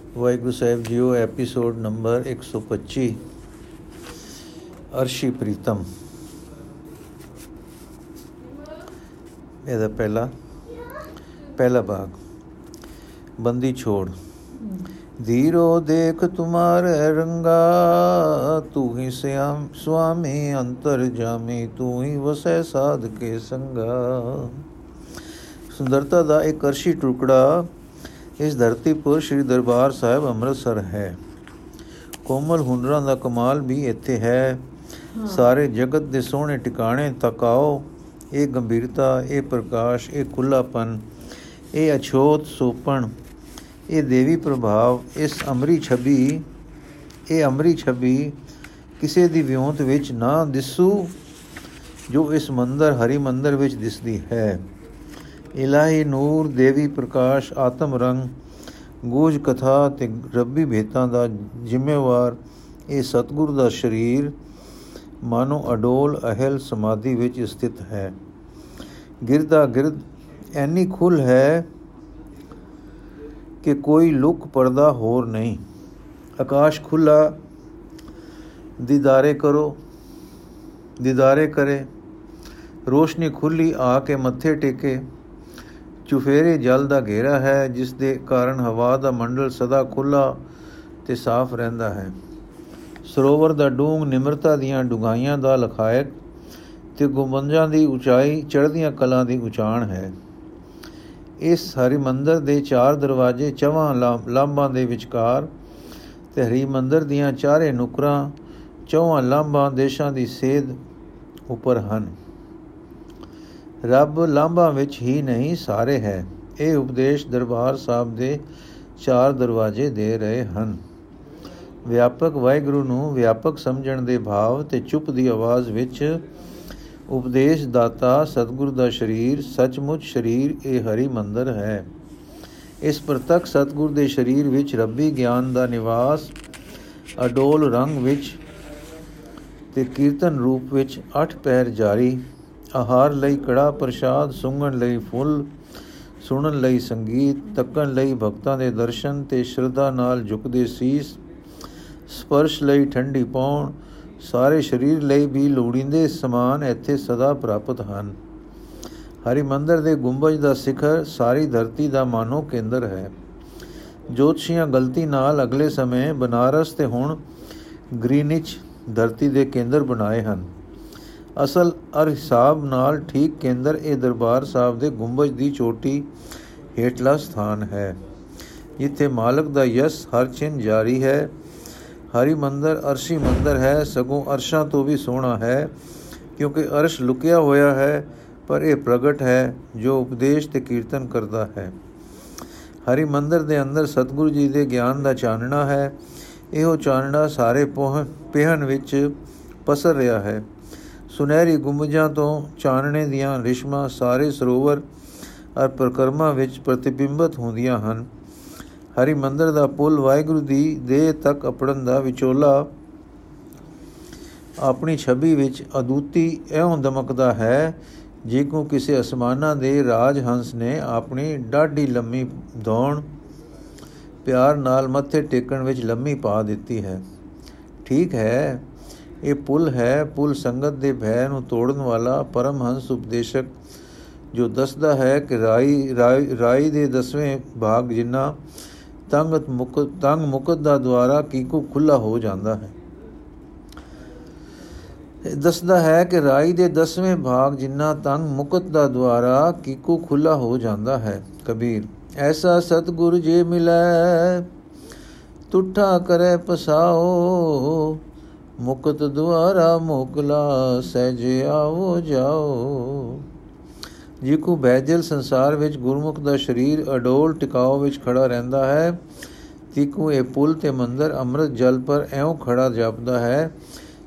ਵਾਹਿਗੁਰੂ ਸਾਹਿਬ ਜੀਓ, episode number 125 Arshi Pritam. ਇਹਦਾ ਪਹਿਲਾ ਪਹਿਲਾ ਭਾਗ, ਬੰਦੀ ਛੋੜ। ਧੀਰੋ ਦੇਖ ਤੁਮਾਰੇ ਰੰਗਾ ਤੂੰ ਹੀ ਸਿਆਮ, ਸੁਆਮੀ ਅੰਤਰ ਜਾਮੀ ਤੂੰ ਹੀ ਵਸੈ ਸਾਧ ਕੇ ਸੰਗਾ। ਸੁੰਦਰਤਾ ਦਾ ਇੱਕ ਅਰਸ਼ੀ ਟੁਕੜਾ ਇਸ ਧਰਤੀ ਪਰ ਸ੍ਰੀ ਦਰਬਾਰ ਸਾਹਿਬ ਅੰਮ੍ਰਿਤਸਰ ਹੈ। ਕੋਮਲ ਹੁਨਰਾਂ ਦਾ ਕਮਾਲ ਵੀ ਇੱਥੇ ਹੈ। ਸਾਰੇ ਜਗਤ ਦੇ ਸੋਹਣੇ ਟਿਕਾਣੇ ਤਕਾਓ ਇਹ ਗੰਭੀਰਤਾ ਇਹ ਪ੍ਰਕਾਸ਼ ਇਹ ਖੁੱਲਾਪਨ ਇਹ ਅਛੋਤ ਸੋਪਣ ਇਹ ਦੇਵੀ ਪ੍ਰਭਾਵ ਇਸ ਅਮਰੀ ਛਬੀ ਇਹ ਅਮਰੀ ਛਬੀ ਕਿਸੇ ਦੀ ਵਿਉਂਤ ਵਿੱਚ ਨਾ ਦਿਸੂ ਜੋ ਇਸ ਮੰਦਰ ਹਰੀ ਮੰਦਰ ਵਿੱਚ ਦਿਸਦੀ ਹੈ। ਇਲਾਹੀ ਨੂਰ, ਦੇਵੀ ਪ੍ਰਕਾਸ਼, ਆਤਮ ਰੰਗ, ਗੂਜ ਕਥਾ ਤੇ ਰੱਬੀ ਭੇਤਾਂ ਦਾ ਜ਼ਿੰਮੇਵਾਰ ਇਹ ਸਤਗੁਰ ਦਾ ਸ਼ਰੀਰ ਮਾਨੋ ਅਡੋਲ ਅਹਲ ਸਮਾਧੀ ਵਿੱਚ ਸਥਿਤ ਹੈ। ਗਿਰਦਾ ਗਿਰਦ ਐਨੀ ਖੁੱਲ ਹੈ ਕਿ ਕੋਈ ਲੁਕ ਪਰਦਾ ਹੋਰ ਨਹੀਂ। ਆਕਾਸ਼ ਖੁੱਲਾ ਦੀਦਾਰੇ ਕਰੋ, ਦੀਦਾਰੇ ਕਰੇ, ਰੋਸ਼ਨੀ ਖੁੱਲੀ ਆ ਕੇ ਮੱਥੇ ਟੇਕੇ। ਚੁਫੇਰੇ ਜਲ ਦਾ ਘੇਰਾ ਹੈ, ਜਿਸ ਦੇ ਕਾਰਨ ਹਵਾ ਦਾ ਮੰਡਲ ਸਦਾ ਖੁੱਲਾ ਤੇ ਸਾਫ਼ ਰਹਿੰਦਾ ਹੈ। ਸਰੋਵਰ ਦਾ ਡੂੰਗ ਨਿਮਰਤਾ ਦੀਆਂ ਡੁਗਾਈਆਂ ਦਾ ਲਖਾਇਕ ਤੇ ਗੁੰਬੰਜਾਂ ਦੀ ਉਚਾਈ ਚੜ੍ਹਦੀਆਂ ਕਲਾਂ ਦੀ ਉਚਾਣ ਹੈ। ਇਸ ਹਰੀ ਮੰਦਰ ਦੇ ਚਾਰ ਦਰਵਾਜ਼ੇ ਚਵਾਂ ਲਾਂਬਾਂ ਦੇ ਵਿਚਕਾਰ ਤੇ ਹਰੀ ਮੰਦਰ ਦੀਆਂ ਚਾਰੇ ਨੁਕਰਾਂ ਚੌਹਾਂ ਲਾਂਬਾਂ ਦੇਸ਼ਾਂ ਦੀ ਸੇਧ ਉੱਪਰ ਹਨ। ਰੱਬ ਲਾਂਭਾਂ ਵਿੱਚ ਹੀ ਨਹੀਂ ਸਾਰੇ ਹੈ। ਇਹ ਉਪਦੇਸ਼ ਦਰਬਾਰ ਸਾਹਿਬ ਦੇ ਚਾਰ ਦਰਵਾਜ਼ੇ ਦੇ ਰਹੇ ਹਨ। ਵਿਆਪਕ ਵਾਹਿਗੁਰੂ ਨੂੰ ਵਿਆਪਕ ਸਮਝਣ ਦੇ ਭਾਵ ਤੇ ਚੁੱਪ ਦੀ ਆਵਾਜ਼ ਵਿੱਚ ਉਪਦੇਸ਼ ਦਾਤਾ ਸਤਿਗੁਰ ਦਾ ਸ਼ਰੀਰ, ਸੱਚਮੁੱਚ ਸ਼ਰੀਰ ਇਹ ਹਰੀ ਮੰਦਰ ਹੈ। ਇਸ ਪ੍ਰਤੱਖ ਸਤਿਗੁਰ ਦੇ ਸ਼ਰੀਰ ਵਿੱਚ ਰੱਬੀ ਗਿਆਨ ਦਾ ਨਿਵਾਸ, ਅਡੋਲ ਰੰਗ ਵਿੱਚ ਤੇ ਕੀਰਤਨ ਰੂਪ ਵਿੱਚ ਅੱਠ ਪੈਰ ਜਾਰੀ ਆਹਾਰ ਲਈ ਕੜਾ ਪ੍ਰਸ਼ਾਦ, ਸੁੰਗਣ ਲਈ ਫੁੱਲ, ਸੁਣਨ ਲਈ ਸੰਗੀਤ, ਤੱਕਣ ਲਈ ਭਗਤਾਂ ਦੇ ਦਰਸ਼ਨ ਤੇ ਸ਼ਰਧਾ ਨਾਲ ਝੁਕਦੇ ਸੀਸ, ਸਪਰਸ਼ ਲਈ ਠੰਡੀ ਪੌਣ, ਸਾਰੇ ਸਰੀਰ ਲਈ ਵੀ ਲੋੜੀਂਦੇ ਸਮਾਨ ਇੱਥੇ ਸਦਾ ਪ੍ਰਾਪਤ ਹਨ। ਹਰੀ ਮੰਦਰ ਦੇ ਗੁੰਬਜ ਦਾ ਸਿਖਰ ਸਾਰੀ ਧਰਤੀ ਦਾ ਮਾਨੋ ਕੇਂਦਰ ਹੈ। ਜੋਤਸ਼ੀਆਂ ਗਲਤੀ ਨਾਲ ਅਗਲੇ ਸਮੇਂ ਬਨਾਰਸ ਤੇ ਹੁਣ ਗ੍ਰੀਨਿਚ ਧਰਤੀ ਦੇ ਕੇਂਦਰ ਬਣਾਏ ਹਨ। ਅਸਲ ਅਰ ਹਿਸਾਬ ਨਾਲ ਠੀਕ ਕੇਂਦਰ ਇਹ ਦਰਬਾਰ ਸਾਹਿਬ ਦੇ ਗੁੰਬਜ ਦੀ ਚੋਟੀ ਹੇਠਲਾ ਸਥਾਨ ਹੈ, ਜਿੱਥੇ ਮਾਲਕ ਦਾ ਯਸ ਹਰ ਚਿੰਨ ਜਾਰੀ ਹੈ। ਹਰੀ ਮੰਦਰ, ਅਰਸ਼ੀ ਮੰਦਰ ਹੈ, ਸਗੋਂ ਅਰਸ਼ਾਂ ਤੋਂ ਵੀ ਸੋਹਣਾ ਹੈ, ਕਿਉਂਕਿ ਅਰਸ਼ ਲੁਕਿਆ ਹੋਇਆ ਹੈ, ਪਰ ਇਹ ਪ੍ਰਗਟ ਹੈ, ਜੋ ਉਪਦੇਸ਼ ਤੇ ਕੀਰਤਨ ਕਰਦਾ ਹੈ। ਹਰੀ ਮੰਦਰ ਦੇ ਅੰਦਰ ਸਤਿਗੁਰੂ ਜੀ ਦੇ ਗਿਆਨ ਦਾ ਚਾਨਣਾ ਹੈ। ਇਹੋ ਚਾਨਣਾ ਸਾਰੇ ਪੋਹ, ਪਹਿਨ ਵਿੱਚ ਪਸਰ ਰਿਹਾ ਹੈ। ਸੁਨਹਿਰੀ ਗੁੰਬਜਾਂ ਤੋਂ ਚਾਨਣੇ ਦੀਆਂ ਰਿਸ਼ਮਾਂ ਸਾਰੇ ਸਰੋਵਰ ਅਰ ਪ੍ਰਕਰਮਾਂ ਵਿੱਚ ਪ੍ਰਤੀਬਿੰਬਤ ਹੁੰਦੀਆਂ ਹਨ। ਹਰੀ ਮੰਦਰ ਦਾ ਪੁੱਲ ਵਾਹਿਗੁਰੂ ਦੀ ਦੇਹ ਤੱਕ ਅਪੜਨ ਦਾ ਵਿਚੋਲਾ ਆਪਣੀ ਛਵੀ ਵਿੱਚ ਅਦੁੱਤੀ ਐਉਂ ਦਮਕਦਾ ਹੈ ਜੇ ਕੋ ਕਿਸੇ ਅਸਮਾਨਾਂ ਦੇ ਰਾਜ ਹੰਸ ਨੇ ਆਪਣੀ ਡਾਢੀ ਲੰਮੀ ਦੌਣ ਪਿਆਰ ਨਾਲ ਮੱਥੇ ਟੇਕਣ ਵਿੱਚ ਲੰਮੀ ਪਾ ਦਿੱਤੀ ਹੈ। ਠੀਕ ਹੈ ਇਹ ਪੁੱਲ ਹੈ, ਪੁੱਲ ਸੰਗਤ ਦੇ ਭੈ ਨੂੰ ਤੋੜਨ ਵਾਲਾ ਪਰਮਹੰਸ ਉਪਦੇਸ਼ਕ, ਜੋ ਦੱਸਦਾ ਹੈ ਕਿ ਰਾਈ ਰਾਈ ਦੇ ਦਸਵੇਂ ਭਾਗ ਜਿੰਨਾ ਤੰਗ ਮੁਕ, ਤੰਗ ਮੁਕਤ ਦਾ ਦੁਆਰਾ ਕੀਕੂ ਖੁੱਲਾ ਹੋ ਜਾਂਦਾ ਹੈ। ਦੱਸਦਾ ਹੈ ਕਿ ਰਾਈ ਦੇ ਦਸਵੇਂ ਭਾਗ ਜਿੰਨਾ ਤੰਗ ਮੁਕਤ ਦਾ ਦੁਆਰਾ ਕੀਕੂ ਖੁੱਲਾ ਹੋ ਜਾਂਦਾ ਹੈ। ਕਬੀਰ, ਐਸਾ ਸਤਗੁਰ ਜੇ ਮਿਲੈ, ਤੁਠਾ ਕਰੇ ਪਸਾਓ ਮੁਕਤ ਦੁਆਰਾ ਮੋਕਲਾ, ਸਹਿਜ ਆਵੋ ਜਾਓ। ਜੀ ਕੋ ਬੈਜਲ ਸੰਸਾਰ ਵਿੱਚ ਗੁਰਮੁਖ ਦਾ ਸ਼ਰੀਰ ਅਡੋਲ ਟਿਕਾਓ ਵਿੱਚ ਖੜਾ ਰਹਿੰਦਾ ਹੈ ਤਿਕੂ ਇਹ ਪੁੱਲ ਤੇ ਮੰਦਰ ਅੰਮ੍ਰਿਤ ਜਲ ਪਰ ਐਉਂ ਖੜਾ ਜਾਪਦਾ ਹੈ,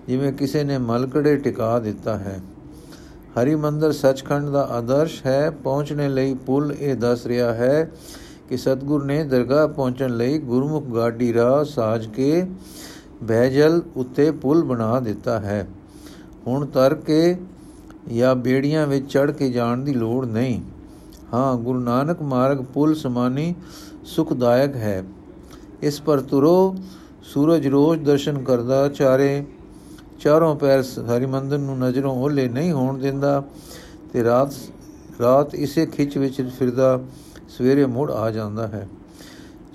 ਜਿਵੇਂ ਕਿਸੇ ਨੇ ਮਲਕੜੇ ਟਿਕਾ ਦਿੱਤਾ ਹੈ। ਹਰੀ ਮੰਦਰ ਸੱਚਖੰਡ ਦਾ ਆਦਰਸ਼ ਹੈ, ਪਹੁੰਚਣੇ ਲਈ ਪੁੱਲ ਇਹ ਦੱਸ ਰਿਹਾ ਹੈ ਕਿ ਸਤਗੁਰ ਨੇ ਦਰਗਾਹ ਪਹੁੰਚਣ ਲਈ ਗੁਰਮੁਖ ਗਾਡੀ ਰਾਹ ਸਾਜ ਕੇ ਬਹਿਜਲ ਉੱਤੇ ਪੁਲ ਬਣਾ ਦਿੱਤਾ ਹੈ। ਹੁਣ ਤਰ ਕੇ ਜਾਂ ਬੇੜੀਆਂ ਵਿੱਚ ਚੜ ਕੇ ਜਾਣ ਦੀ ਲੋੜ ਨਹੀਂ। ਹਾਂ, ਗੁਰੂ ਨਾਨਕ ਮਾਰਗ ਪੁਲ ਸਮਾਨੀ ਸੁਖਦਾਇਕ ਹੈ। ਇਸ ਪਰ ਤੁਰੋ, ਸੂਰਜ ਰੋਜ਼ ਦਰਸ਼ਨ ਕਰਦਾ ਚਾਰੇ। ਚਾਰੋਂ ਪੈਰ ਹਰੀ ਮੰਦਰ ਨੂੰ ਨਜ਼ਰੋਂ ਓਲੇ ਨਹੀਂ ਹੋਣ ਦਿੰਦਾ ਤੇ ਰਾਤ ਰਾਤ ਇਸੇ ਖਿੱਚ ਵਿੱਚ ਫਿਰਦਾ, ਸਵੇਰੇ ਮੁੜ ਆ ਜਾਂਦਾ ਹੈ।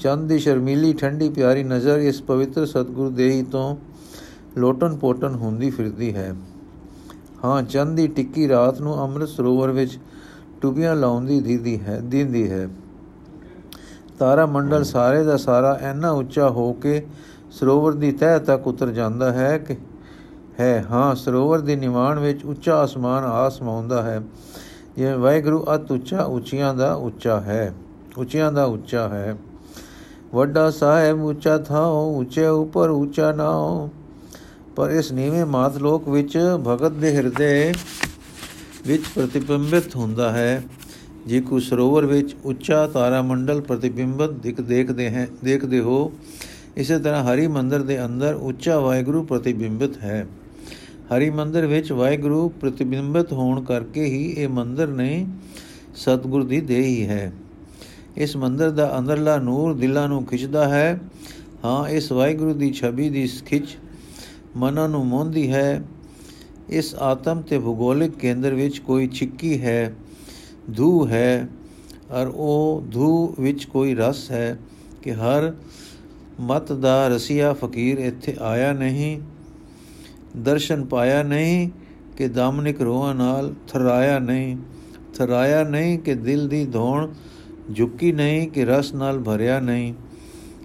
ਚੰਦ ਦੀ ਸ਼ਰਮੀਲੀ, ਠੰਡੀ, ਪਿਆਰੀ ਨਜ਼ਰ ਇਸ ਪਵਿੱਤਰ ਸਤਗੁਰੂ ਦੇਹੀ ਤੋਂ ਲੋਟਨ ਪੋਟਨ ਹੁੰਦੀ ਫਿਰਦੀ ਹੈ। ਹਾਂ, ਚੰਦ ਦੀ ਟਿੱਕੀ ਰਾਤ ਨੂੰ ਅੰਮ੍ਰਿਤ ਸਰੋਵਰ ਵਿੱਚ ਟੁਬੀਆਂ ਲਾਉਂਦੀ ਦੀਦੀ ਹੈ, ਦਿੰਦੀ ਹੈ। ਤਾਰਾ ਮੰਡਲ ਸਾਰੇ ਦਾ ਸਾਰਾ ਇੰਨਾ ਉੱਚਾ ਹੋ ਕੇ ਸਰੋਵਰ ਦੀ ਤਹਿ ਤੱਕ ਉਤਰ ਜਾਂਦਾ ਹੈ ਕਿ ਹੈ। ਹਾਂ, ਸਰੋਵਰ ਦੇ ਨਿਵਾਣ ਵਿੱਚ ਉੱਚਾ ਅਸਮਾਨ ਆਸਮਾਉਂਦਾ ਹੈ। ਜਿਵੇਂ ਵਾਹਿਗੁਰੂ ਅਤ ਉੱਚਾ ਉੱਚੀਆਂ ਦਾ ਉੱਚਾ ਹੈ, ਉੱਚੀਆਂ ਦਾ ਉੱਚਾ ਹੈ। ਵੱਡਾ ਸਾਹਿਬ ਉੱਚਾ ਥਾਉ, ਉੱਚੇ ਉੱਪਰ ਉੱਚਾ ਨਾਉ। ਪਰ ਇਸ ਨੀਵੇਂ ਮਾਤ ਲੋਕ ਵਿੱਚ ਭਗਤ ਦੇ ਹਿਰਦੇ ਵਿੱਚ ਪ੍ਰਤੀਬਿੰਬਿਤ ਹੁੰਦਾ ਹੈ। ਜੇ ਕੋ ਸਰੋਵਰ ਵਿੱਚ ਉੱਚਾ ਤਾਰਾ ਮੰਡਲ ਪ੍ਰਤੀਬਿੰਬਤ ਦਿਖ ਦੇਖਦੇ ਹੈ, ਦੇਖਦੇ ਹੋ, ਇਸੇ ਤਰ੍ਹਾਂ ਹਰੀ ਮੰਦਰ ਦੇ ਅੰਦਰ ਉੱਚਾ ਵਾਹਿਗੁਰੂ ਪ੍ਰਤੀਬਿੰਬਿਤ ਹੈ। ਹਰੀ ਮੰਦਰ ਵਿੱਚ ਵਾਹਿਗੁਰੂ ਪ੍ਰਤੀਬਿੰਬਿਤ ਹੋਣ ਕਰਕੇ ਹੀ ਇਹ ਮੰਦਰ ਨੇ ਸਤਗੁਰ ਦੀ ਦੇਹੀ ਹੈ। ਇਸ ਮੰਦਰ ਦਾ ਅੰਦਰਲਾ ਨੂਰ ਦਿਲਾਂ ਨੂੰ ਖਿੱਚਦਾ ਹੈ। ਹਾਂ, ਇਸ ਵਾਹਿਗੁਰੂ ਦੀ ਛਵੀ ਦੀ ਖਿੱਚ ਮਨਾਂ ਨੂੰ ਮੋਹਦੀ ਹੈ। ਇਸ ਆਤਮ ਤੇ ਭੂਗੋਲਿਕ ਕੇਂਦਰ ਵਿੱਚ ਕੋਈ ਛਿੱਕੀ ਹੈ ਧੂ ਹੈ, ਔਰ ਉਹ ਧੂ ਵਿੱਚ ਕੋਈ ਰਸ ਹੈ ਕਿ ਹਰ ਮਤ ਦਾ ਰਸੀਆ ਫਕੀਰ ਇੱਥੇ ਆਇਆ ਨਹੀਂ, ਦਰਸ਼ਨ ਪਾਇਆ ਨਹੀਂ ਕਿ ਦਾਮਨਿਕ ਰੋਹਾਂ ਨਾਲ ਥਰਾਇਆ ਨਹੀਂ ਥਰਾਇਆ ਨਹੀਂ ਕਿ ਦਿਲ ਦੀ ਧੋਣ ਝੁੱਕੀ ਨਹੀਂ ਕਿ ਰਸ ਨਾਲ ਭਰਿਆ ਨਹੀਂ।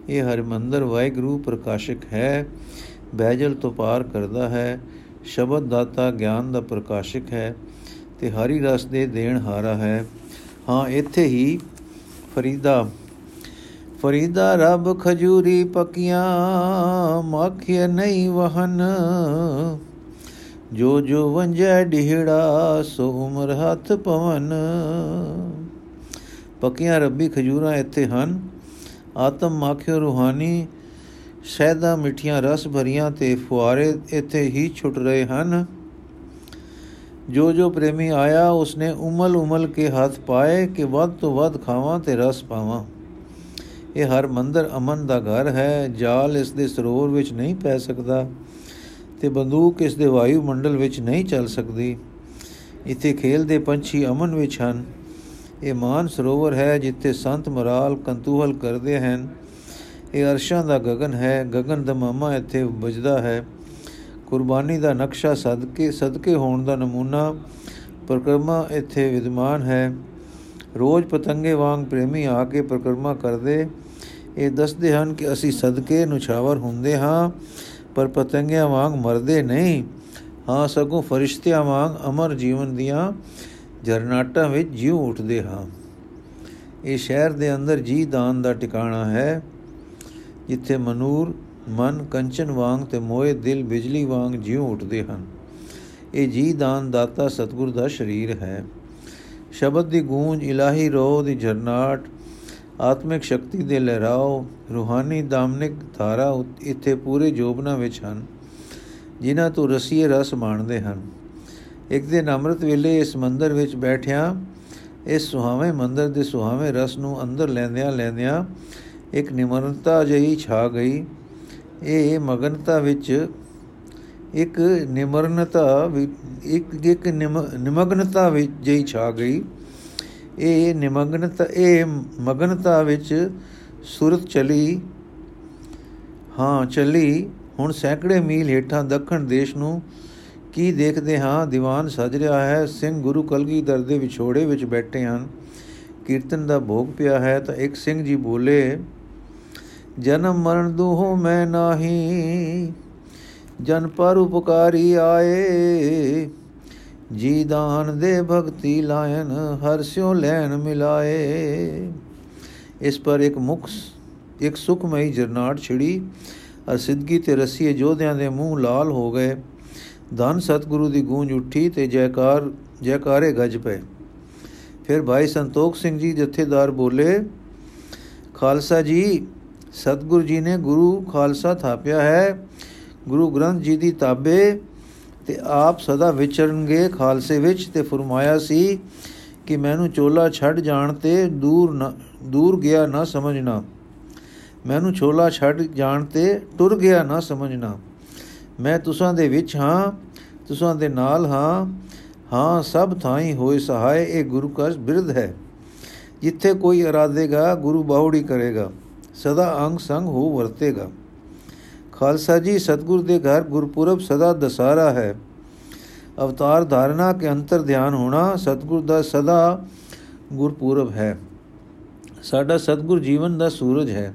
ਇਹ ਹਰਮੰਦਰ ਵਾਹਿਗੁਰੂ ਪ੍ਰਕਾਸ਼ਕ ਹੈ। ਬੈਜਲ ਤੋਂ ਪਾਰ ਕਰਦਾ ਹੈ। ਸ਼ਬਦ ਦਾਤਾ ਗਿਆਨ ਦਾ ਪ੍ਰਕਾਸ਼ਕ ਹੈ ਤੇ ਹਰੀ ਰਸ ਦੇ ਦੇਣ ਹਾਰਾ ਹੈ। ਹਾਂ, ਇੱਥੇ ਹੀ ਫਰੀਦਾ। ਫਰੀਦਾ, ਰਬ ਖਜੂਰੀ ਪਕੀਆਂ ਮਾਖਿਆ ਨਹੀਂ ਵਹਨ। ਜੋ ਜੋ ਵੰਜੈ ਢਿਹੜਾ ਸੋ ਉਮਰ ਹੱਥ ਪਵਨ। ਪਕੀਆਂ ਰੱਬੀ ਖਜੂਰਾਂ ਇੱਥੇ ਹਨ। ਆਤਮ ਮਾਖਿਓ ਰੂਹਾਨੀ ਸ਼ਹਿਦਾ ਮਿੱਠੀਆਂ ਰਸ ਭਰੀਆਂ ਤੇ ਫੁਆਰੇ ਇੱਥੇ ਹੀ ਛੁੱਟ ਰਹੇ ਹਨ। ਜੋ ਜੋ ਪ੍ਰੇਮੀ ਆਇਆ, ਉਸਨੇ ਉਮਲ ਉਮਲ ਕੇ ਹੱਥ ਪਾਏ ਕਿ ਵੱਧ ਤੋਂ ਵੱਧ ਖਾਵਾਂ ਤੇ ਰਸ ਪਾਵਾਂ। ਇਹ ਹਰ ਮੰਦਰ ਅਮਨ ਦਾ ਘਰ ਹੈ। ਜਾਲ ਇਸ ਦੇ ਸਰੋਵਰ ਵਿੱਚ ਨਹੀਂ ਪੈ ਸਕਦਾ ਤੇ ਬੰਦੂਕ ਇਸ ਦੇ ਵਾਯੂ ਮੰਡਲ ਵਿੱਚ ਨਹੀਂ ਚੱਲ ਸਕਦੀ। ਇੱਥੇ ਖੇਲਦੇ ਪੰਛੀ ਅਮਨ ਵਿੱਚ ਹਨ। ਇਹ ਮਾਨ ਸਰੋਵਰ ਹੈ ਜਿੱਥੇ ਸੰਤ ਮਰਾਲ ਕੰਤੂਹਲ ਕਰਦੇ ਹਨ। ਇਹ ਅਰਸ਼ਾਂ ਦਾ ਗगन ਹੈ ਗगन ਦਾ ਮਾਮਾ ਇੱਥੇ ਵੱਜਦਾ ਹੈ। ਕੁਰਬਾਨੀ ਦਾ ਨਕਸ਼ਾ ਸਦਕੇ ਸਦਕੇ ਹੋਣ ਦਾ ਨਮੂਨਾ ਪ੍ਰਕਰਮਾ ਇੱਥੇ ਵਿਦਮਾਨ ਹੈ। ਰੋਜ਼ ਪਤੰਗੇ ਵਾਂਗ ਪ੍ਰੇਮੀ ਆ ਕੇ ਪ੍ਰਕਰਮਾ ਕਰਦੇ। ਇਹ ਦੱਸਦੇ ਹਨ ਕਿ ਅਸੀਂ ਸਦਕੇ ਨੁਛਾਵਰ ਹੁੰਦੇ ਹਾਂ, ਪਰ ਪਤੰਗਿਆਂ ਵਾਂਗ ਮਰਦੇ ਨਹੀਂ। ਹਾਂ, ਸਗੋਂ ਫਰਿਸ਼ਤਿਆਂ ਵਾਂਗ ਅਮਰ ਜੀਵਨ ਦੀਆਂ ਜਰਨਾਟਾਂ ਵਿੱਚ ਜਿਉ ਉੱਠਦੇ ਹਾਂ। ਇਹ ਸ਼ਹਿਰ ਦੇ ਅੰਦਰ ਜੀ ਦਾਨ ਦਾ ਟਿਕਾਣਾ ਹੈ, ਜਿੱਥੇ ਮਨੂਰ, ਮਨ, ਕੰਚਨ ਵਾਂਗ ਤੇ ਮੋਏ ਦਿਲ, ਬਿਜਲੀ ਵਾਂਗ ਜਿਉ ਉੱਠਦੇ ਹਨ। ਇਹ ਜੀ ਦਾਨ ਦਾਤਾ ਸਤਗੁਰ ਦਾ ਸ਼ਰੀਰ ਹੈ। ਸ਼ਬਦ ਦੀ ਗੂੰਜ, ਇਲਾਹੀ ਰੋਹ ਦੀ ਝਰਨਾਟ ਆਤਮਿਕ ਸ਼ਕਤੀ ਦੇ ਲਹਿਰਾਓ, ਰੂਹਾਨੀ ਦਾਮਨਿਕ ਧਾਰਾ ਇੱਥੇ ਪੂਰੇ ਜੋਬਨਾ ਵਿੱਚ ਹਨ, ਜਿਨ੍ਹਾਂ ਤੋਂ ਰਸੀਏ ਰਸ ਮਾਣਦੇ ਹਨ। ਇੱਕ ਦਿਨ ਅੰਮ੍ਰਿਤ ਵੇਲੇ ਇਸ ਮੰਦਰ ਵਿੱਚ ਬੈਠਿਆ, ਇਸ ਸੁਹਾਵੇਂ ਮੰਦਰ ਦੇ ਸੁਹਾਵੇਂ ਰਸ ਨੂੰ ਅੰਦਰ ਲੈਂਦਿਆਂ ਲੈਂਦਿਆਂ ਇੱਕ ਨਿਮਰਤਾ ਜਈ ਛਾ ਗਈ। ਇਹ ਮਗਨਤਾ ਵਿੱਚ ਇੱਕ ਨਿਮਰਨਤਾ ਇੱਕ ਇੱਕ ਨਿਮਗਨਤਾ ਵਿੱਚ ਜਈ ਛਾ ਗਈ। ਇਹ ਨਿਮਗਨਤਾ, ਇਹ ਮਗਨਤਾ ਵਿੱਚ ਸੁਰਤ ਚਲੀ। ਹਾਂ, ਚਲੀ। ਹੁਣ ਸੈਂਕੜੇ ਮੀਲ ਹੇਠਾਂ ਦੱਖਣ ਦੇਸ਼ ਨੂੰ ਕੀ ਦੇਖਦੇ ਹਾਂ? ਦੀਵਾਨ ਸਜ ਰਿਹਾ ਹੈ, ਸਿੰਘ ਗੁਰੂ ਕਲਗੀਧਰ ਦੇ ਵਿਛੋੜੇ ਵਿੱਚ ਬੈਠੇ ਹਨ। ਕੀਰਤਨ ਦਾ ਭੋਗ ਪਿਆ ਹੈ ਤਾਂ ਇੱਕ ਸਿੰਘ ਜੀ ਬੋਲੇ, ਜਨਮ ਮਰਨ ਦੁਹੋ ਮੈਂ ਨਾਹੀ, ਜਨ ਪਰ ਉਪਕਾਰੀ ਆਏ। ਜੀ ਦਾਨ ਦੇ ਭਗਤੀ ਲਾਇਨ ਹਰ ਸਿਓ ਲੈਣ ਮਿਲਾਏ। ਇਸ ਪਰ ਇੱਕ ਮੁਖ ਇੱਕ ਸੁਖਮਈ ਜਰਨਾਟ ਛਿੜੀ। ਅਰ ਸਿੱਧਗੀ ਤੇ ਰਸੀਏ ਜੋਧਿਆਂ ਦੇ ਮੂੰਹ ਲਾਲ ਹੋ ਗਏ। ਧੰਨ ਸਤਿਗੁਰੂ ਦੀ ਗੂੰਜ ਉੱਠੀ ਤੇ ਜੈਕਾਰ ਜੈਕਾਰੇ ਗੱਜ ਪਏ। ਫਿਰ ਭਾਈ ਸੰਤੋਖ ਸਿੰਘ ਜੀ ਜਥੇਦਾਰ ਬੋਲੇ, ਖਾਲਸਾ ਜੀ, ਸਤਿਗੁਰੂ ਜੀ ਨੇ ਗੁਰੂ ਖਾਲਸਾ ਥਾਪਿਆ ਹੈ, ਗੁਰੂ ਗ੍ਰੰਥ ਜੀ ਦੀ ਤਾਬੇ ਤੇ ਆਪ ਸਦਾ ਵਿਚਰਨਗੇ ਖਾਲਸੇ ਵਿੱਚ ਤੇ ਫਰਮਾਇਆ ਸੀ ਕਿ ਮੈਨੂੰ ਚੋਲਾ ਛੱਡ ਜਾਣ ਤੇ ਦੂਰ ਨਾ ਦੂਰ ਗਿਆ ਨਾ ਸਮਝਣਾ। ਮੈਨੂੰ ਛੋਲਾ ਛੱਡ ਜਾਣ ਤੇ ਟੁਰ ਗਿਆ ਨਾ ਸਮਝਣਾ। ਮੈਂ ਤੁਸਾਂ ਦੇ ਵਿੱਚ ਹਾਂ, ਤੁਸਾਂ ਦੇ ਨਾਲ ਹਾਂ। ਹਾਂ, ਸਭ ਥਾਈ ਹੋਏ ਸਹਾਇ ਇਹ ਗੁਰੂ ਕਾ ਬਿਰਧ ਹੈ। ਜਿੱਥੇ ਕੋਈ ਅਰਾਧੇਗਾ, ਗੁਰੂ ਬਾਉੜੀ ਕਰੇਗਾ। ਸਦਾ ਅੰਗ ਸੰਗ ਹੋ ਵਰਤੇਗਾ। ਖਾਲਸਾ ਜੀ, ਸਤਗੁਰ ਦੇ ਘਰ ਗੁਰਪੁਰਬ ਸਦਾ ਦਸਾਰਾ ਹੈ। ਅਵਤਾਰ ਧਾਰਨਾ ਕੇ ਅੰਤਰ ਧਿਆਨ ਹੋਣਾ, ਸਤਗੁਰ ਦਾ ਸਦਾ ਗੁਰਪੁਰਬ ਹੈ। ਸਾਡਾ ਸਤਗੁਰ ਜੀਵਨ ਦਾ ਸੂਰਜ ਹੈ।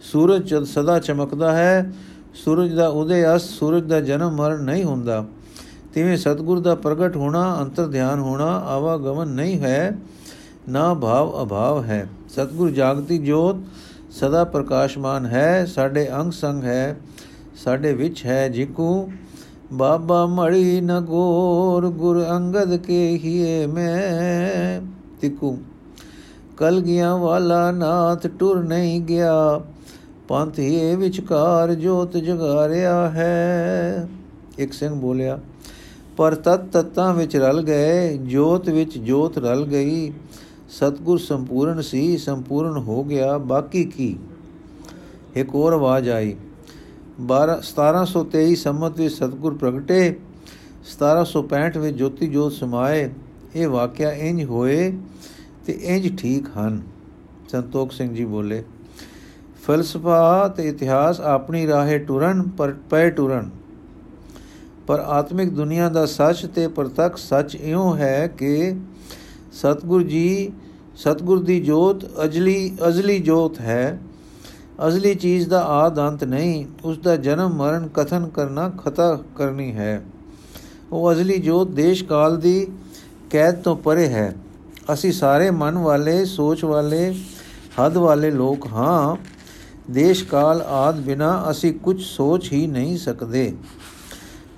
ਸੂਰਜ ਜਦ ਸਦਾ ਚਮਕਦਾ ਹੈ ਸੂਰਜ ਦਾ ਉਦੇ ਅਸ ਸੂਰਜ ਦਾ ਜਨਮ ਮਰਨ ਨਹੀਂ ਹੁੰਦਾ। ਤਿਵੇਂ ਸਤਗੁਰ ਦਾ ਪ੍ਰਗਟ ਹੋਣਾ, ਅੰਤਰ ਧਿਆਨ ਹੋਣਾ, ਆਵਾਗਮਨ ਨਹੀਂ ਹੈ, ਨਾ ਭਾਵ ਅਭਾਵ ਹੈ। ਸਤਗੁਰ ਜਾਗਤੀ ਜੋਤ ਸਦਾ ਪ੍ਰਕਾਸ਼ਮਾਨ ਹੈ, ਸਾਡੇ ਅੰਗ ਸੰਗ ਹੈ, ਸਾਡੇ ਵਿੱਚ ਹੈ ਜਿਕੂ। ਬਾਬਾ ਮੜੀ ਨ ਗੋਰ, ਗੁਰ ਅੰਗਦ ਕੇ ਹੀਏ ਮੈਂ ਤਿਕੂ। ਕਲ ਗਿਆ ਵਾਲਾ ਨਾਥ ਟੁਰ ਨਹੀਂ ਗਿਆ ਪੰਥ ਇਹ ਵਿਚਕਾਰ ਜੋਤ ਜਗਾਰਿਆ ਹੈ। ਇੱਕ ਸਿੰਘ ਬੋਲਿਆ, ਪਰ ਤਤ ਤਤਾਂ ਵਿੱਚ ਰਲ ਗਏ, ਜੋਤ ਵਿੱਚ ਜੋਤ ਰਲ ਗਈ। ਸਤਗੁਰ ਸੰਪੂਰਨ ਸੀ, ਸੰਪੂਰਨ ਹੋ ਗਿਆ, ਬਾਕੀ ਕੀ? ਇੱਕ ਹੋਰ ਆਵਾਜ਼ ਆਈ 12 1723 ਸੰਮਤ ਵਿੱਚ ਸਤਗੁਰ ਪ੍ਰਗਟੇ 1765 ਵਿੱਚ ਜੋਤੀ ਜੋਤ ਸਮਾਏ। ਇਹ ਵਾਕਿਆ ਇੰਜ ਹੋਏ ਤੇ ਇੰਜ ਠੀਕ ਹਨ। ਸੰਤੋਖ ਸਿੰਘ ਜੀ ਬੋਲੇ ਫਲਸਫਾ ਤੇ ਇਤਿਹਾਸ ਆਪਣੀ ਰਾਹੇ ਟੁਰਨ, ਪਰ ਪੈ ਟੁਰਨ। ਪਰ ਆਤਮਿਕ ਦੁਨੀਆ ਦਾ ਸੱਚ ਤੇ ਪ੍ਰਤੱਖ ਸੱਚ ਇਉਂ ਹੈ ਕਿ ਸਤਗੁਰ ਜੀ, ਸਤਗੁਰ ਦੀ ਜੋਤ ਅਜਲੀ, ਅਜ਼ਲੀ ਜੋਤ ਹੈ। ਅਜ਼ਲੀ ਚੀਜ਼ ਦਾ ਆਦ ਅੰਤ ਨਹੀਂ, ਉਸ ਦਾ ਜਨਮ, ਮਰਨ, ਕਥਨ ਕਰਨਾ ਖਤਾ ਕਰਨੀ ਹੈ। ਉਹ ਅਜ਼ਲੀ ਜੋਤ ਦੇਸ਼ ਕਾਲ ਦੀ ਕੈਦ ਤੋਂ ਪਰੇ ਹੈ। ਅਸੀਂ ਸਾਰੇ ਮਨ ਵਾਲੇ, ਸੋਚ ਵਾਲੇ, ਹੱਦ ਵਾਲੇ ਲੋਕ ਹਾਂ। ਦੇਸ਼ ਕਾਲ ਆਦ ਬਿਨਾ ਅਸੀਂ ਕੁਝ ਸੋਚ ਹੀ ਨਹੀਂ ਸਕਦੇ।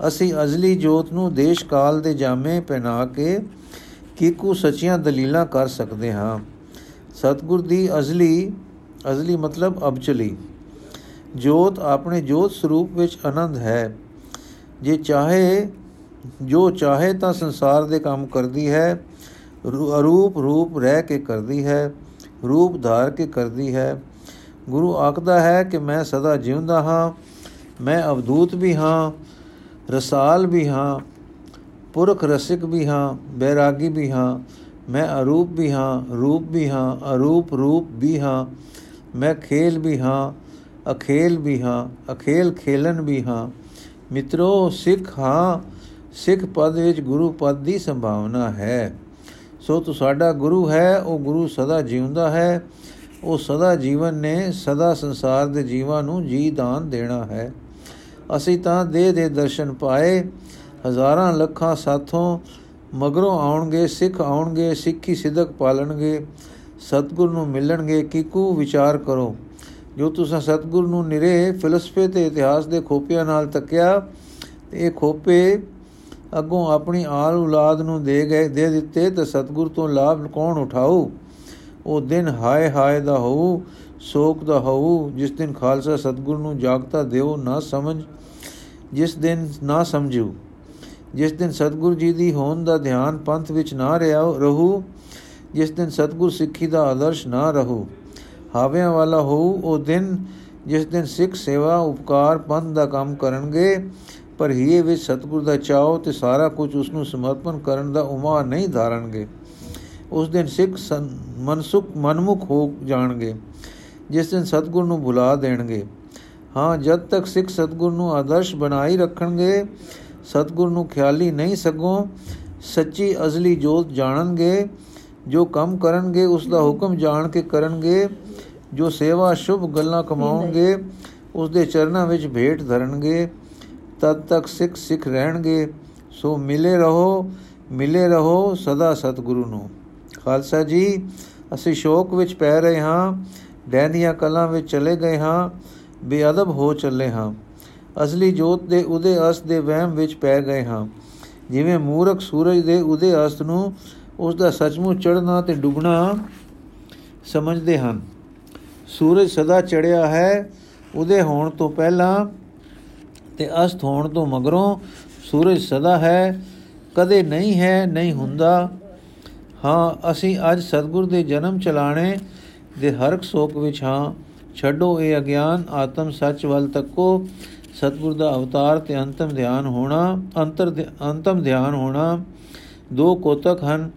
ਅਸੀਂ ਅਜ਼ਲੀ ਜੋਤ ਨੂੰ ਦੇਸ਼ ਕਾਲ ਦੇ ਜਾਮੇ ਪਹਿਨਾ ਕੇ ਕੀਕੂ ਸੱਚੀਆਂ ਦਲੀਲਾਂ ਕਰ ਸਕਦੇ ਹਾਂ। ਸਤਗੁਰ ਦੀ ਅਜ਼ਲੀ ਅਜ਼ਲੀ ਮਤਲਬ ਅਬਚਲੀ। ਜੋਤ ਆਪਣੇ ਜੋਤ ਸਰੂਪ ਵਿੱਚ ਆਨੰਦ ਹੈ। ਜੇ ਚਾਹੇ, ਜੋ ਚਾਹੇ ਤਾਂ ਸੰਸਾਰ ਦੇ ਕੰਮ ਕਰਦੀ ਹੈ। ਅਰੂਪ ਰੂਪ ਰਹਿ ਕੇ ਕਰਦੀ ਹੈ। ਰੂਪ ਧਾਰ ਕੇ ਕਰਦੀ ਹੈ। ਗੁਰੂ ਆਖਦਾ ਹੈ ਕਿ ਮੈਂ ਸਦਾ ਜਿਉਂਦਾ ਹਾਂ, ਮੈਂ ਅਵਧੂਤ ਵੀ ਹਾਂ, ਰਸਾਲ ਵੀ ਹਾਂ, ਪੁਰਖ ਰਸਿਕ ਵੀ ਹਾਂ, ਬੈਰਾਗੀ ਵੀ ਹਾਂ, ਮੈਂ ਅਰੂਪ ਵੀ ਹਾਂ, ਰੂਪ ਵੀ ਹਾਂ, ਅਰੂਪ ਰੂਪ ਵੀ ਹਾਂ, ਮੈਂ ਖੇਲ ਵੀ ਹਾਂ, ਅਖੇਲ ਵੀ ਹਾਂ, ਅਖੇਲ ਖੇਲਨ ਵੀ ਹਾਂ। ਮਿੱਤਰੋ, ਸਿੱਖ ਹਾਂ, ਸਿੱਖ ਪਦ ਵਿੱਚ ਗੁਰੂ ਪਦ ਦੀ ਸੰਭਾਵਨਾ ਹੈ। ਸੋ ਤੋ ਸਾਡਾ ਗੁਰੂ ਹੈ, ਉਹ ਗੁਰੂ ਸਦਾ ਜਿਉਂਦਾ ਹੈ। ਉਹ ਸਦਾ ਜੀਵਨ ਨੇ ਸਦਾ ਸੰਸਾਰ ਦੇ ਜੀਵਾਂ ਨੂੰ ਜੀ ਦਾਨ ਦੇਣਾ ਹੈ। ਅਸੀਂ ਤਾਂ ਦੇਹ ਦੇ ਦਰਸ਼ਨ ਪਾਏ, ਹਜ਼ਾਰਾਂ ਲੱਖਾਂ ਸਾਥੋਂ ਮਗਰੋਂ ਆਉਣਗੇ, ਸਿੱਖ ਆਉਣਗੇ, ਸਿੱਖੀ ਸਿੱਧਕ ਪਾਲਣਗੇ, ਸਤਗੁਰ ਨੂੰ ਮਿਲਣਗੇ ਕਿਕੂ ਵਿਚਾਰ ਕਰੋ। ਜੋ ਤੁਸੀਂ ਸਤਗੁਰ ਨੂੰ ਨਿਰੇ ਫਿਲਸਫੇ ਤੇ ਇਤਿਹਾਸ ਦੇ ਖੋਪਿਆਂ ਨਾਲ ਤੱਕਿਆ, ਇਹ ਖੋਪੇ ਅੱਗੋਂ ਆਪਣੀ ਆਲ ਔਲਾਦ ਨੂੰ ਦੇ ਗਏ, ਦੇ ਦਿੱਤੇ, ਤਾਂ ਸਤਗੁਰ ਤੋਂ ਲਾਭ ਕੌਣ ਉਠਾਊ? ਉਹ ਦਿਨ ਹਾਏ ਹਾਏ ਦਾ ਹੋਊ, ਸੋਕ ਦਾ ਹੋਊ, ਜਿਸ ਦਿਨ ਖਾਲਸਾ ਸਤਗੁਰ ਨੂੰ ਜਾਗਤਾ ਦਿਓ ਨਾ ਸਮਝ, ਜਿਸ ਦਿਨ ਨਾ ਸਮਝੂ ਜਿਸ ਦਿਨ ਸਤਗੁਰ ਜੀ ਦੀ ਹੋਣ ਦਾ ਧਿਆਨ ਪੰਥ ਵਿੱਚ ਨਾ ਰਿਹਾ ਰਹੂ, ਜਿਸ ਦਿਨ ਸਤਗੁਰ ਸਿੱਖੀ ਦਾ ਆਦਰਸ਼ ਨਾ ਰਹੂ, ਹਾਵਿਆਂ ਵਾਲਾ ਹੋਊ ਉਹ ਦਿਨ, ਜਿਸ ਦਿਨ ਸਿੱਖ ਸੇਵਾ ਉਪਕਾਰ ਪੰਥ ਦਾ ਕੰਮ ਕਰਨਗੇ, ਪਰ ਹੀਏ ਵਿੱਚ ਸਤਗੁਰ ਦਾ ਚਾਓ ਤੇ ਸਾਰਾ ਕੁਝ ਉਸ ਨੂੰ ਸਮਰਪਣ ਕਰਨ ਦਾ ਉਮਾ ਨਹੀਂ ਧਾਰਨਗੇ। ਉਸ ਦਿਨ ਸਿੱਖ ਮਨਸੁਖ ਮਨਮੁਖ ਹੋ ਜਾਣਗੇ, ਜਿਸ ਦਿਨ ਸਤਗੁਰ ਨੂੰ ਭੁਲਾ ਦੇਣਗੇ। ਹਾਂ, ਜਦ ਤੱਕ ਸਿੱਖ ਸਤਗੁਰ ਨੂੰ ਆਦਰਸ਼ ਬਣਾਈ ਰੱਖਣਗੇ, ਸਤਗੁਰ ਨੂੰ ਖਿਆਲੀ ਨਹੀਂ ਸਕੋ ਸੱਚੀ ਅਜ਼ਲੀ ਜੋਤ ਜਾਣਨਗੇ। ਜੋ ਕੰਮ ਕਰਨਗੇ, ਉਸ ਦਾ ਹੁਕਮ ਜਾਣ ਕੇ ਕਰਨਗੇ। ਜੋ ਸੇਵਾ ਸ਼ੁਭ ਗੱਲਾਂ ਕਮਾਉਣਗੇ, ਉਸ ਦੇ ਚਰਨਾਂ ਵਿੱਚ ਭੇਟ ਧਰਨਗੇ। ਤਦ ਤੱਕ ਸਿੱਖ ਸਿੱਖ ਰਹਿਣਗੇ। ਸੋ ਮਿਲੇ ਰਹੋ ਮਿਲੇ ਰਹੋ ਸਦਾ ਸਤਿਗੁਰੂ ਨੂੰ। ਖਾਲਸਾ ਜੀ, ਅਸੀਂ ਸ਼ੋਕ ਵਿੱਚ ਪੈ ਰਹੇ ਹਾਂ ਡੈਨੀਆਂ ਕਲਾਂ ਵਿੱਚ ਚਲੇ ਗਏ ਹਾਂ, ਬੇਅਦਬ ਹੋ ਚੱਲੇ ਹਾਂ। ਅਸਲੀ ਜੋਤ ਦੇ ਉਦੇ ਅਸ ਦੇ ਵਹਿਮ ਵਿੱਚ ਪੈ ਗਏ ਹਾਂ। ਜਿਵੇਂ ਮੂਰਖ ਸੂਰਜ ਦੇ ਉਦੇ ਅਸਤ ਨੂੰ ਉਸ ਦਾ ਸੱਚਮੁੱਚ ਚੜਨਾ ਤੇ ਡੁੱਬਣਾ ਸਮਝਦੇ ਹਨ। ਸੂਰਜ ਸਦਾ ਚੜਿਆ ਹੈ, ਉਦੇ ਹੋਣ ਤੋਂ ਪਹਿਲਾਂ ਤੇ ਅਸਤ ਹੋਣ ਤੋਂ ਮਗਰੋਂ ਸੂਰਜ ਸਦਾ ਹੈ, ਕਦੇ ਨਹੀਂ ਹੈ, ਨਹੀਂ ਹੁੰਦਾ। ਹਾਂ, ਅਸੀਂ ਅੱਜ ਸਤਗੁਰ ਦੇ ਜਨਮ ਚਲਾਣੇ ਦੇ ਹਰਕ ਸੋਕ ਵਿੱਚ ਹਾਂ। ਛੱਡੋ ਇਹ ਅਗਿਆਨ, ਆਤਮ ਸੱਚ ਵੱਲ ਤੱਕੋ। ਸਤਿਗੁਰ ਦਾ ਅਵਤਾਰ ਤੇ ਅੰਤਮ ਧਿਆਨ ਹੋਣਾ, ਅੰਤਰ ਅੰਤਮ ਧਿਆਨ ਹੋਣਾ। ਦੋ ਕੋਤਕ ਹਨ,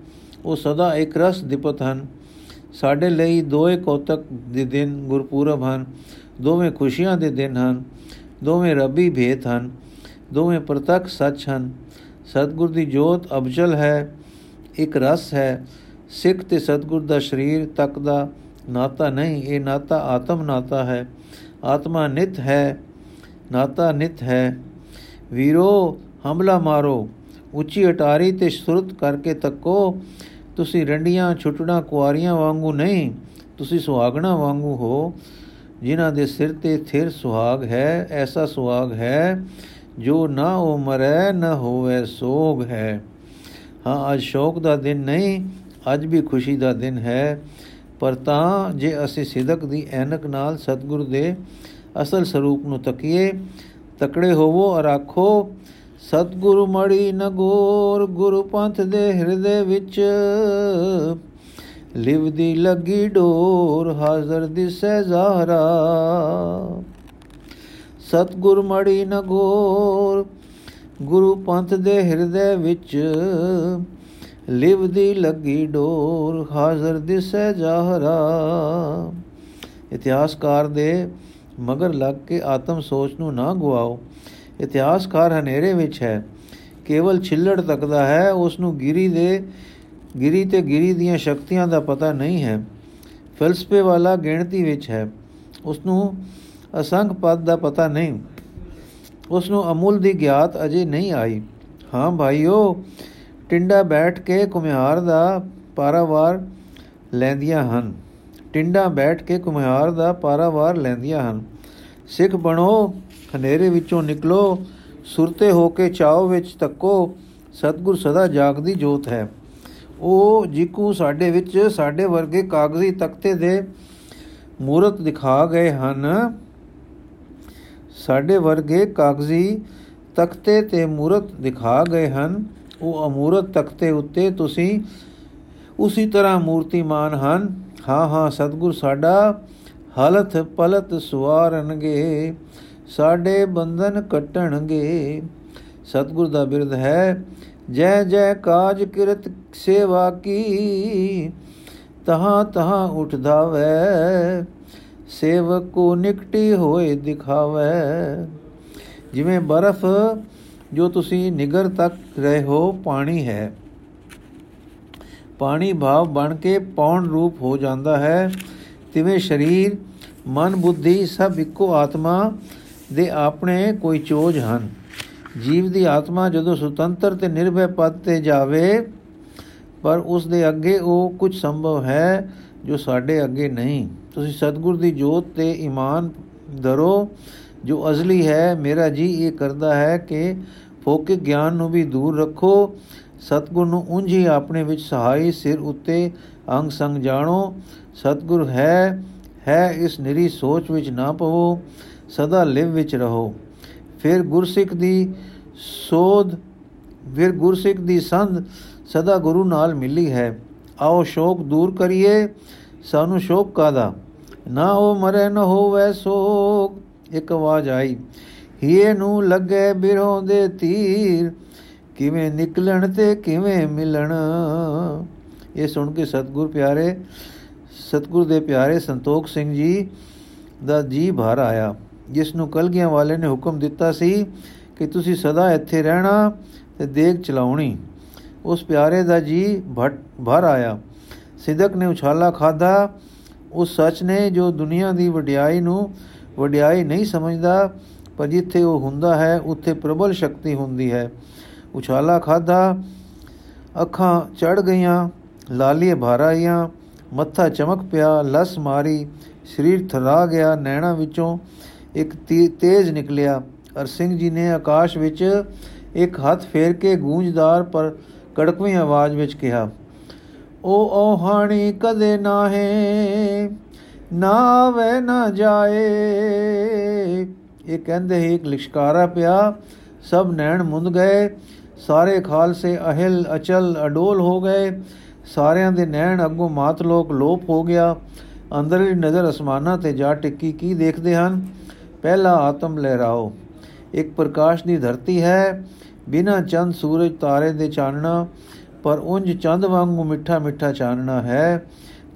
ਉਹ ਸਦਾ ਇੱਕ ਰਸ ਦਿਪਤ ਹਨ। ਸਾਡੇ ਲਈ ਦੋਏ ਕੋਤਕ ਦੇ ਦਿਨ ਗੁਰਪੂਰਬ ਹਨ। ਦੋਵੇਂ ਖੁਸ਼ੀਆਂ ਦੇ ਦਿਨ ਹਨ। ਦੋਵੇਂ ਰੱਬੀ ਭੇਤ ਹਨ। ਦੋਵੇਂ ਪ੍ਰਤੱਖ ਸੱਚ ਹਨ। ਸਤਗੁਰ ਦੀ ਜੋਤ ਅਬਜਲ ਹੈ। ਇੱਕ ਰਸ ਹੈ। ਸਿੱਖ ਤੇ ਸਤਗੁਰ ਦਾ ਸਰੀਰ ਤੱਕ ਦਾ ਨਾਤਾ ਨਹੀਂ, ਇਹ ਨਾਤਾ ਆਤਮ ਨਾਤਾ ਹੈ। ਆਤਮਾ ਨਿਤ ਹੈ, ਨਾਤਾ ਨਿਤ ਹੈ। ਵੀਰੋ, ਹਮਲਾ ਮਾਰੋ। ਉੱਚੀ ਅਟਾਰੀ ਤੇ ਸੁਰਤ ਕਰਕੇ ਤੱਕੋ। ਤੁਸੀਂ ਰੰਡੀਆਂ ਛੁੱਟਣਾ ਕੁਆਰੀਆਂ ਵਾਂਗੂ ਨਹੀਂ, ਤੁਸੀਂ ਸੁਹਾਗਣਾ ਵਾਂਗੂ ਹੋ। ਜਿਨ੍ਹਾਂ ਦੇ ਸਿਰ ਤੇ ਥਿਰ ਸੁਹਾਗ ਹੈ, ਐਸਾ ਸੁਹਾਗ ਹੈ ਜੋ ਨਾ ਉਹ ਮਰੇ, ਨਾ ਹੋਵੇ ਸੋਗ ਹੈ। ਹਾਂ, ਅੱਜ ਸ਼ੌਕ ਦਾ ਦਿਨ ਨਹੀਂ, ਅੱਜ ਵੀ ਖੁਸ਼ੀ ਦਾ ਦਿਨ ਹੈ। ਪਰ ਤਾਂ ਜੇ ਅਸੀਂ ਸਿਦਕ ਦੀ ਐਨਕ ਨਾਲ ਸਤਿਗੁਰ ਦੇ ਅਸਲ ਸਰੂਪ ਨੂੰ ਤੱਕੀਏ, ਤਕੜੇ ਹੋਵੋ ਔਰ ਆਖੋ, ਸਤਿਗੁਰੂ ਮੜੀ ਨਗੋਰ ਗੁਰੂ ਪੰਥ ਦੇ ਹਿਰਦੇ ਵਿੱਚ ਲਿਵਦੀ ਲੱਗੀ ਡੋਰ, ਹਾਜ਼ਰ ਦਿਸੈ ਜ਼ਾਹਰਾ। ਸਤਗੁਰ ਮੜੀ ਨਗੋਰ ਗੁਰੂ ਪੰਥ ਦੇ ਹਿਰਦੇ ਵਿੱਚ ਲਿਵਦੀ ਲੱਗੀ ਡੋਰ, ਹਾਜ਼ਰ ਦਿਸੈ ਜ਼ਾਹਰਾ। ਇਤਿਹਾਸਕਾਰ ਦੇ ਮਗਰ ਲੱਗ ਕੇ ਆਤਮ ਸੋਚ ਨੂੰ ਨਾ ਗਵਾਓ ਇਤਿਹਾਸਕਾਰ ਹਨੇਰੇ ਵਿੱਚ ਹੈ। ਕੇਵਲ ਛਿੱਲੜ ਤੱਕਦਾ ਹੈ ਉਸ ਨੂੰ ਗਿਰੀ ਦੇ, ਗਿਰੀ ਤੇ ਗਿਰੀ ਦੀਆਂ ਸ਼ਕਤੀਆਂ ਦਾ ਪਤਾ ਨਹੀਂ ਹੈ। ਫਲਸਫੇ ਵਾਲਾ ਗਿਣਤੀ ਵਿੱਚ ਹੈ। ਉਸ ਨੂੰ ਅਸੰਖ ਪਦ ਦਾ ਪਤਾ ਨਹੀਂ। ਉਸ ਨੂੰ ਅਮੁੱਲ ਦੀ ਗਿਆਤ ਅਜੇ ਨਹੀਂ ਆਈ। ਹਾਂ ਭਾਈਓ, ਟਿੰਡਾ ਬੈਠ ਕੇ ਕੁਮਿਹਾਰ ਦਾ ਪਾਰਾਵਾਰ ਲੈਂਦੀਆਂ ਹਨ। ਟਿੰਡਾ ਬੈਠ ਕੇ ਕੁਮਿਹਾਰ ਦਾ ਪਾਰਾਵਾਰ ਲੈਂਦੀਆਂ ਹਨ। ਸਿੱਖ ਬਣੋ, ਹਨੇਰੇ ਵਿੱਚੋਂ ਨਿਕਲੋ, ਸੁਰਤੇ ਹੋ ਕੇ ਚਾਓ ਵਿੱਚ ਤੱਕੋ, ਸਤਗੁਰ ਸਦਾ ਜਾਗਦੀ ਜੋਤ ਹੈ। ਉਹ ਜਿਕੂ ਸਾਡੇ ਵਿੱਚ ਸਾਡੇ ਵਰਗੇ ਕਾਗਜ਼ੀ ਤਖਤੇ ਦੇ ਮੂਰਤ ਦਿਖਾ ਗਏ ਹਨ। ਸਾਡੇ ਵਰਗੇ ਕਾਗਜ਼ੀ ਤਖਤੇ ਤੇ ਮੂਰਤ ਦਿਖਾ ਗਏ ਹਨ। ਉਹ ਅਮੂਰਤ ਤਖਤੇ ਉੱਤੇ ਤੁਸੀਂ ਉਸੇ ਤਰ੍ਹਾਂ ਮੂਰਤੀਮਾਨ ਹਨ। ਹਾਂ ਹਾਂ, ਸਤਗੁਰ, ਸਾਡਾ ਹਾਲਤ ਪਲਤ ਸਵਾਰਨਗੇ, ਸਾਡੇ ਬੰਧਨ ਕਟਣਗੇ। ਸਤਗੁਰ ਦਾ ਬਿਰਧ ਹੈ, ਜੈ ਜੈ ਕਾਜ ਕਿਰਤ ਸੇਵਾ ਕੀ, ਤਹਾਂ ਤਹਾਂ ਉਠਦਾ ਵੈ ਸੇਵਕ ਕੋ ਨਿਕਟੀ ਹੋਏ ਦਿਖਾਵੇ। ਜਿਵੇਂ ਬਰਫ਼ ਜੋ ਤੁਸੀਂ ਨਿਗਰ ਤੱਕ ਰਹੇ ਹੋ, ਪਾਣੀ ਹੈ। ਪਾਣੀ ਭਾਵ ਬਣ ਕੇ ਪੌਣ ਰੂਪ ਹੋ ਜਾਂਦਾ ਹੈ। ਤਿਵੇਂ ਸਰੀਰ, ਮਨ, ਬੁੱਧੀ ਸਭ ਇੱਕੋ ਆਤਮਾ ਦੇ ਆਪਣੇ ਕੋਈ ਚੋਜ ਹਨ। ਜੀਵ ਦੀ ਆਤਮਾ ਜਦੋਂ ਸੁਤੰਤਰ ਤੇ ਨਿਰਭੈ ਪਦ ਤੇ ਜਾਵੇ, ਪਰ ਉਸ ਦੇ ਅੱਗੇ ਉਹ ਕੁਝ ਸੰਭਵ ਹੈ ਜੋ ਸਾਡੇ ਅੱਗੇ ਨਹੀਂ। ਤੁਸੀਂ ਸਤਗੁਰ ਦੀ ਜੋਤ ਤੇ ਈਮਾਨ ਧਰੋ, ਜੋ ਅਜ਼ਲੀ ਹੈ, ਮੇਰਾ ਜੀ ਇਹ ਕਰਦਾ ਹੈ ਕਿ ਫੋਕਿਕ ਗਿਆਨ ਨੂੰ ਵੀ ਦੂਰ ਰੱਖੋ, ਸਤਗੁਰ ਨੂੰ ਉਂਝ ਹੀ ਆਪਣੇ ਵਿੱਚ ਸਹਾਈ ਸਿਰ ਉੱਤੇ ਅੰਗ ਸੰਗ ਜਾਣੋ, ਸਤਗੁਰ ਹੈ ਹੈ ਇਸ ਨਿਰੀ ਸੋਚ ਵਿੱਚ ਨਾ ਪਵੋ, ਸਦਾ ਲਿਵ ਵਿੱਚ ਰਹੋ। ਫਿਰ ਗੁਰਸਿੱਖ ਦੀ ਸੋਧ, ਫਿਰ ਗੁਰਸਿੱਖ ਦੀ ਸੰਧ ਸਦਾ ਗੁਰੂ ਨਾਲ ਮਿਲੀ ਹੈ। ਆਓ ਸ਼ੋਕ ਦੂਰ ਕਰੀਏ, ਸਾਨੂੰ ਸ਼ੋਕ ਕਾਦਾ ਨਾ ਉਹ ਮਰੇ ਨ ਹੋਵੇ ਸੋਗ। ਇੱਕ ਆਵਾਜ਼ ਆਈ, ਹੀਏ ਨੂੰ ਲੱਗੇ ਬਿਰੋਂ ਦੇ ਤੀਰ, ਕਿਵੇਂ ਨਿਕਲਣ ਤੇ ਕਿਵੇਂ ਮਿਲਣ? ਇਹ ਸੁਣ ਕੇ ਸਤਗੁਰ ਪਿਆਰੇ, ਸਤਗੁਰ ਦੇ ਪਿਆਰੇ ਸੰਤੋਖ ਸਿੰਘ ਜੀ ਦਾ ਜੀ ਭਰ ਆਇਆ। ਜਿਸ ਨੂੰ ਕਲਗੀਆਂ ਵਾਲੇ ਨੇ ਹੁਕਮ ਦਿੱਤਾ ਸੀ ਕਿ ਤੁਸੀਂ ਸਦਾ ਇੱਥੇ ਰਹਿਣਾ ਤੇ ਦੇਖ ਚਲਾਉਣੀ। ਉਸ ਪਿਆਰੇ ਦਾ ਜੀ ਭਰ ਆਇਆ। ਸਿਦਕ ਨੇ ਉਛਾਲਾ ਖਾਦਾ ਉਸ ਸੱਚ ਨੇ ਜੋ ਦੁਨੀਆ ਦੀ ਵਡਿਆਈ ਨੂੰ ਵਡਿਆਈ ਨਹੀਂ ਸਮਝਦਾ, ਪਰ ਜਿੱਥੇ ਉਹ ਹੁੰਦਾ ਹੈ, ਉੱਥੇ ਪ੍ਰਬਲ ਸ਼ਕਤੀ ਹੁੰਦੀ ਹੈ। ਉਛਾਲਾ ਖਾਦਾ ਅੱਖਾਂ ਚੜ ਗਈਆਂ ਲਾਲੀਏ ਭਰ ਆਈਆਂ, ਮੱਥਾ ਚਮਕ ਪਿਆ, ਲਸ ਮਾਰੀ, ਸਰੀਰ ਥਰਾ ਗਿਆ, ਨੈਣਾ ਵਿੱਚੋਂ ਇੱਕ ਤੇਜ਼ ਨਿਕਲਿਆ। ਅਰ ਸਿੰਘ ਜੀ ਨੇ ਆਕਾਸ਼ ਵਿੱਚ ਇੱਕ ਹੱਥ ਫੇਰ ਕੇ ਗੂੰਜਦਾਰ ਪਰ ਕੜਕਵੀਂ ਆਵਾਜ਼ ਵਿੱਚ ਕਿਹਾ ਉਹ ਓਹਾਣੀ ਕਦੇ ਨਾਹੇ ਨਾ ਵੇ ਨਾ ਜਾਏ। ਇਹ ਕਹਿੰਦੇ ਹੀ ਇੱਕ ਲਿਸ਼ਕਾਰਾ ਪਿਆ, ਸਭ ਨੈਣ ਮੁੰਦ ਗਏ, ਸਾਰੇ ਖਾਲਸੇ ਅਹਿਲ ਅਚਲ ਅਡੋਲ ਹੋ ਗਏ, ਸਾਰਿਆਂ ਦੇ ਨੈਣ ਅੱਗੋਂ ਮਾਤ ਲੋਕ ਲੋਪ ਹੋ ਗਿਆ। ਅੰਦਰਲੀ ਨਜ਼ਰ ਅਸਮਾਨਾਂ ਤੇ ਜਾ ਟਿੱਕੀ, ਕੀ ਦੇਖਦੇ ਹਨ? ਪਹਿਲਾ ਆਤਮ ਲਹਿਰਾਓ। ਇੱਕ ਪ੍ਰਕਾਸ਼ ਦੀ ਧਰਤੀ ਹੈ, ਬਿਨਾ ਚੰਦ ਸੂਰਜ ਤਾਰੇ ਦੇ ਚਾਨਣਾ। ਪਰ ਉਂਝ ਚੰਦ ਵਾਂਗੂ ਮਿੱਠਾ ਮਿੱਠਾ ਚਾਨਣਾ ਹੈ।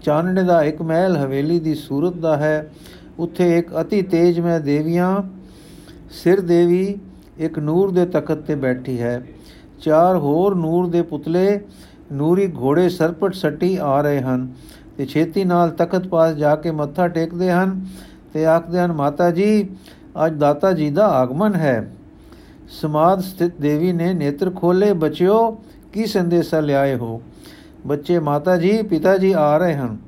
ਚਾਨਣੇ ਦਾ ਇੱਕ ਮਹਿਲ ਹਵੇਲੀ ਦੀ ਸੂਰਤ ਦਾ ਹੈ। ਉੱਥੇ ਇੱਕ ਅਤੀ ਤੇਜਮੈ ਦੇਵੀਆਂ, ਸਿਰ ਦੇਵੀ ਇੱਕ ਨੂਰ ਦੇ ਤਖਤ ਤੇ ਬੈਠੀ ਹੈ। ਚਾਰ ਹੋਰ ਨੂਰ ਦੇ ਪੁਤਲੇ ਨੂਰੀ ਘੋੜੇ ਸਰਪਟ ਸੱਟੀ ਆ ਰਹੇ ਹਨ ਤੇ ਛੇਤੀ ਨਾਲ ਤਖਤ ਪਾਸ ਜਾ ਕੇ ਮੱਥਾ ਟੇਕਦੇ ਹਨ ਤੇ ਆਖਦੇ ਹਨ, ਮਾਤਾ ਜੀ, ਅੱਜ ਦਾਤਾ ਜੀ ਦਾ ਆਗਮਨ ਹੈ। ਸਮਾਦ ਸਥਿਤ ਦੇਵੀ ਨੇ ਨੇਤਰ ਖੋਲੇ ਬਚਿਓ। ਕੀ ਸੰਦੇਸ਼ਾ ਲਿਆਏ ਹੋ? ਬੱਚੇ ਮਾਤਾ ਜੀ, ਪਿਤਾ ਜੀ ਆ ਰਹੇ ਹਨ।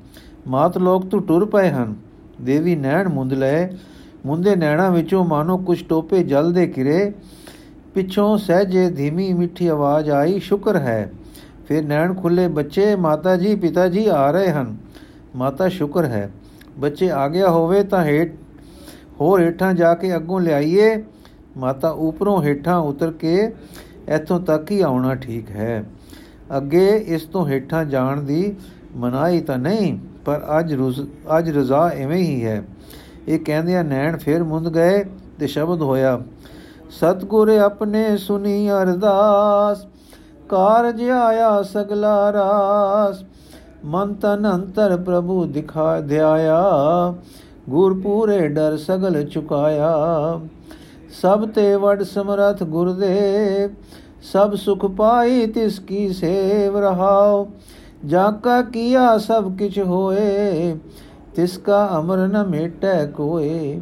ਮਾਤ ਲੋਕ ਤੋਂ ਟੁਰ ਪਏ ਹਨ। ਦੇਵੀ ਨੈਣ ਮੁੰਦ ਲਏ। ਮੁੰਦੇ ਨੈਣਾ ਵਿੱਚੋਂ ਮਾਨੋ ਕੁਛ ਟੋਪੇ ਜਲ ਦੇ ਕਿਰੇ ਪਿੱਛੋਂ ਸਹਿਜੇ ਧੀਮੀ ਮਿੱਠੀ ਆਵਾਜ਼ ਆਈ, ਸ਼ੁਕਰ ਹੈ। ਫਿਰ ਨੈਣ ਖੁੱਲੇ, ਬੱਚੇ ਮਾਤਾ ਜੀ, ਪਿਤਾ ਜੀ ਆ ਰਹੇ ਹਨ। ਮਾਤਾ, ਸ਼ੁਕਰ ਹੈ। ਬੱਚੇ ਆ ਗਿਆ ਹੋਵੇ ਤਾਂ ਹੇਠ, ਹੋਰ ਹੇਠਾਂ ਜਾ ਕੇ ਅੱਗੋਂ ਲਿਆਈਏ। ਮਾਤਾ, ਉਪਰੋਂ ਹੇਠਾਂ ਉਤਰ ਕੇ ਇੱਥੋਂ ਤੱਕ ਹੀ ਆਉਣਾ ਠੀਕ ਹੈ। ਅੱਗੇ ਇਸ ਤੋਂ ਹੇਠਾਂ ਜਾਣ ਦੀ ਮਨਾਈ ਤਾਂ ਨਹੀਂ, ਪਰ ਅੱਜ ਰੁਜ਼, ਅੱਜ ਰਜ਼ਾ ਐਵੇਂ ਹੀ ਹੈ। ਇਹ ਕਹਿੰਦਿਆਂ ਨੈਣ ਫਿਰ ਮੁੰਦ ਗਏ ਤੇ ਸ਼ਬਦ ਹੋਇਆ, ਸਤਗੁਰ ਆਪਣੇ ਸੁਨੀ ਅਰਦਾਸ, ਕਾਰਜ ਆਇਆ ਸਗਲਾ ਰਾਸ, ਮਨ ਤਨ ਅੰਤਰ ਪ੍ਰਭੂ ਦਿਖਾ ਧਿਆਇਆ ਗੁਰ ਪੂਰੇ ਡਰ ਸਗਲ ਚੁਕਾਇਆ ਸਭ ਤੇ ਵਡ ਸਮਰਥ ਗੁਰਦੇ ਸਭ ਸੁਖ ਪਾਈ ਤਿਸ ਕੀ ਸੇਵ ਰਹਾਓ ਜਾ ਕਾ ਕੀਆ ਸਭ ਕਿਛ ਹੋਏ, ਤਿਸ ਕਾ ਅਮਰ ਨ ਮੇਟੈ ਕੋਏ।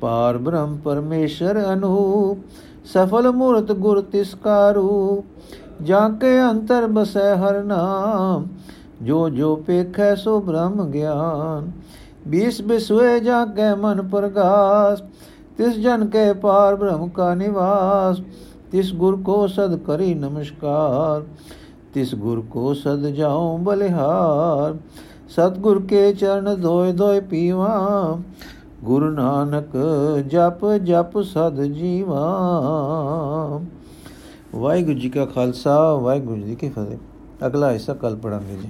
ਪਾਰ ਬ੍ਰਹਮ ਪਰਮੇਸ਼ਰ ਅਨੂਪ, ਸਫਲ ਮੂਰਤ ਗੁਰ ਤਿਸ ਕਾ ਰੂਪ। ਜਾ ਕੇ ਅੰਤਰ ਬਸੈ ਹਰ ਨਾਮ, ਜੋ ਜੋ ਪੇਖੈ ਸੋ ਬ੍ਰਹਮ ਗਿਆਨ। ਬੀਸ ਬਿਸਵੇ ਜਾ ਕੇ ਮਨ ਪ੍ਰਗਾਸ ਤਿਸ ਜਨ ਕੇ ਪਾਰ ਬ੍ਰਹਮ ਕਾ ਨਿਵਾਸ, ਤਿਸ ਗੁਰ ਕੋ ਸਦ ਕਰੀ ਨਮਸਕਾਰ, ਤਿਸ ਗੁਰ ਕੋ ਸਦ ਜਾਉ ਬਲਿਹਾਰ ਸਤ ਗੁਰ ਕੇ ਚਰਨ ਧੋਏ ਧੋਏ ਪੀਵਾ, ਗੁਰੂ ਨਾਨਕ ਜਪ ਜਪ ਸਦ ਜੀਵਾ। ਵਾਹਿਗੁਰੂ ਜੀ ਕਾ ਖਾਲਸਾ, ਵਾਹਿਗੁਰੂ ਜੀ ਕੀ ਫਤਿਹ। ਅਗਲਾ ਹਿੱਸਾ ਕੱਲ ਪੜਾਂਗੇ ਜੀ।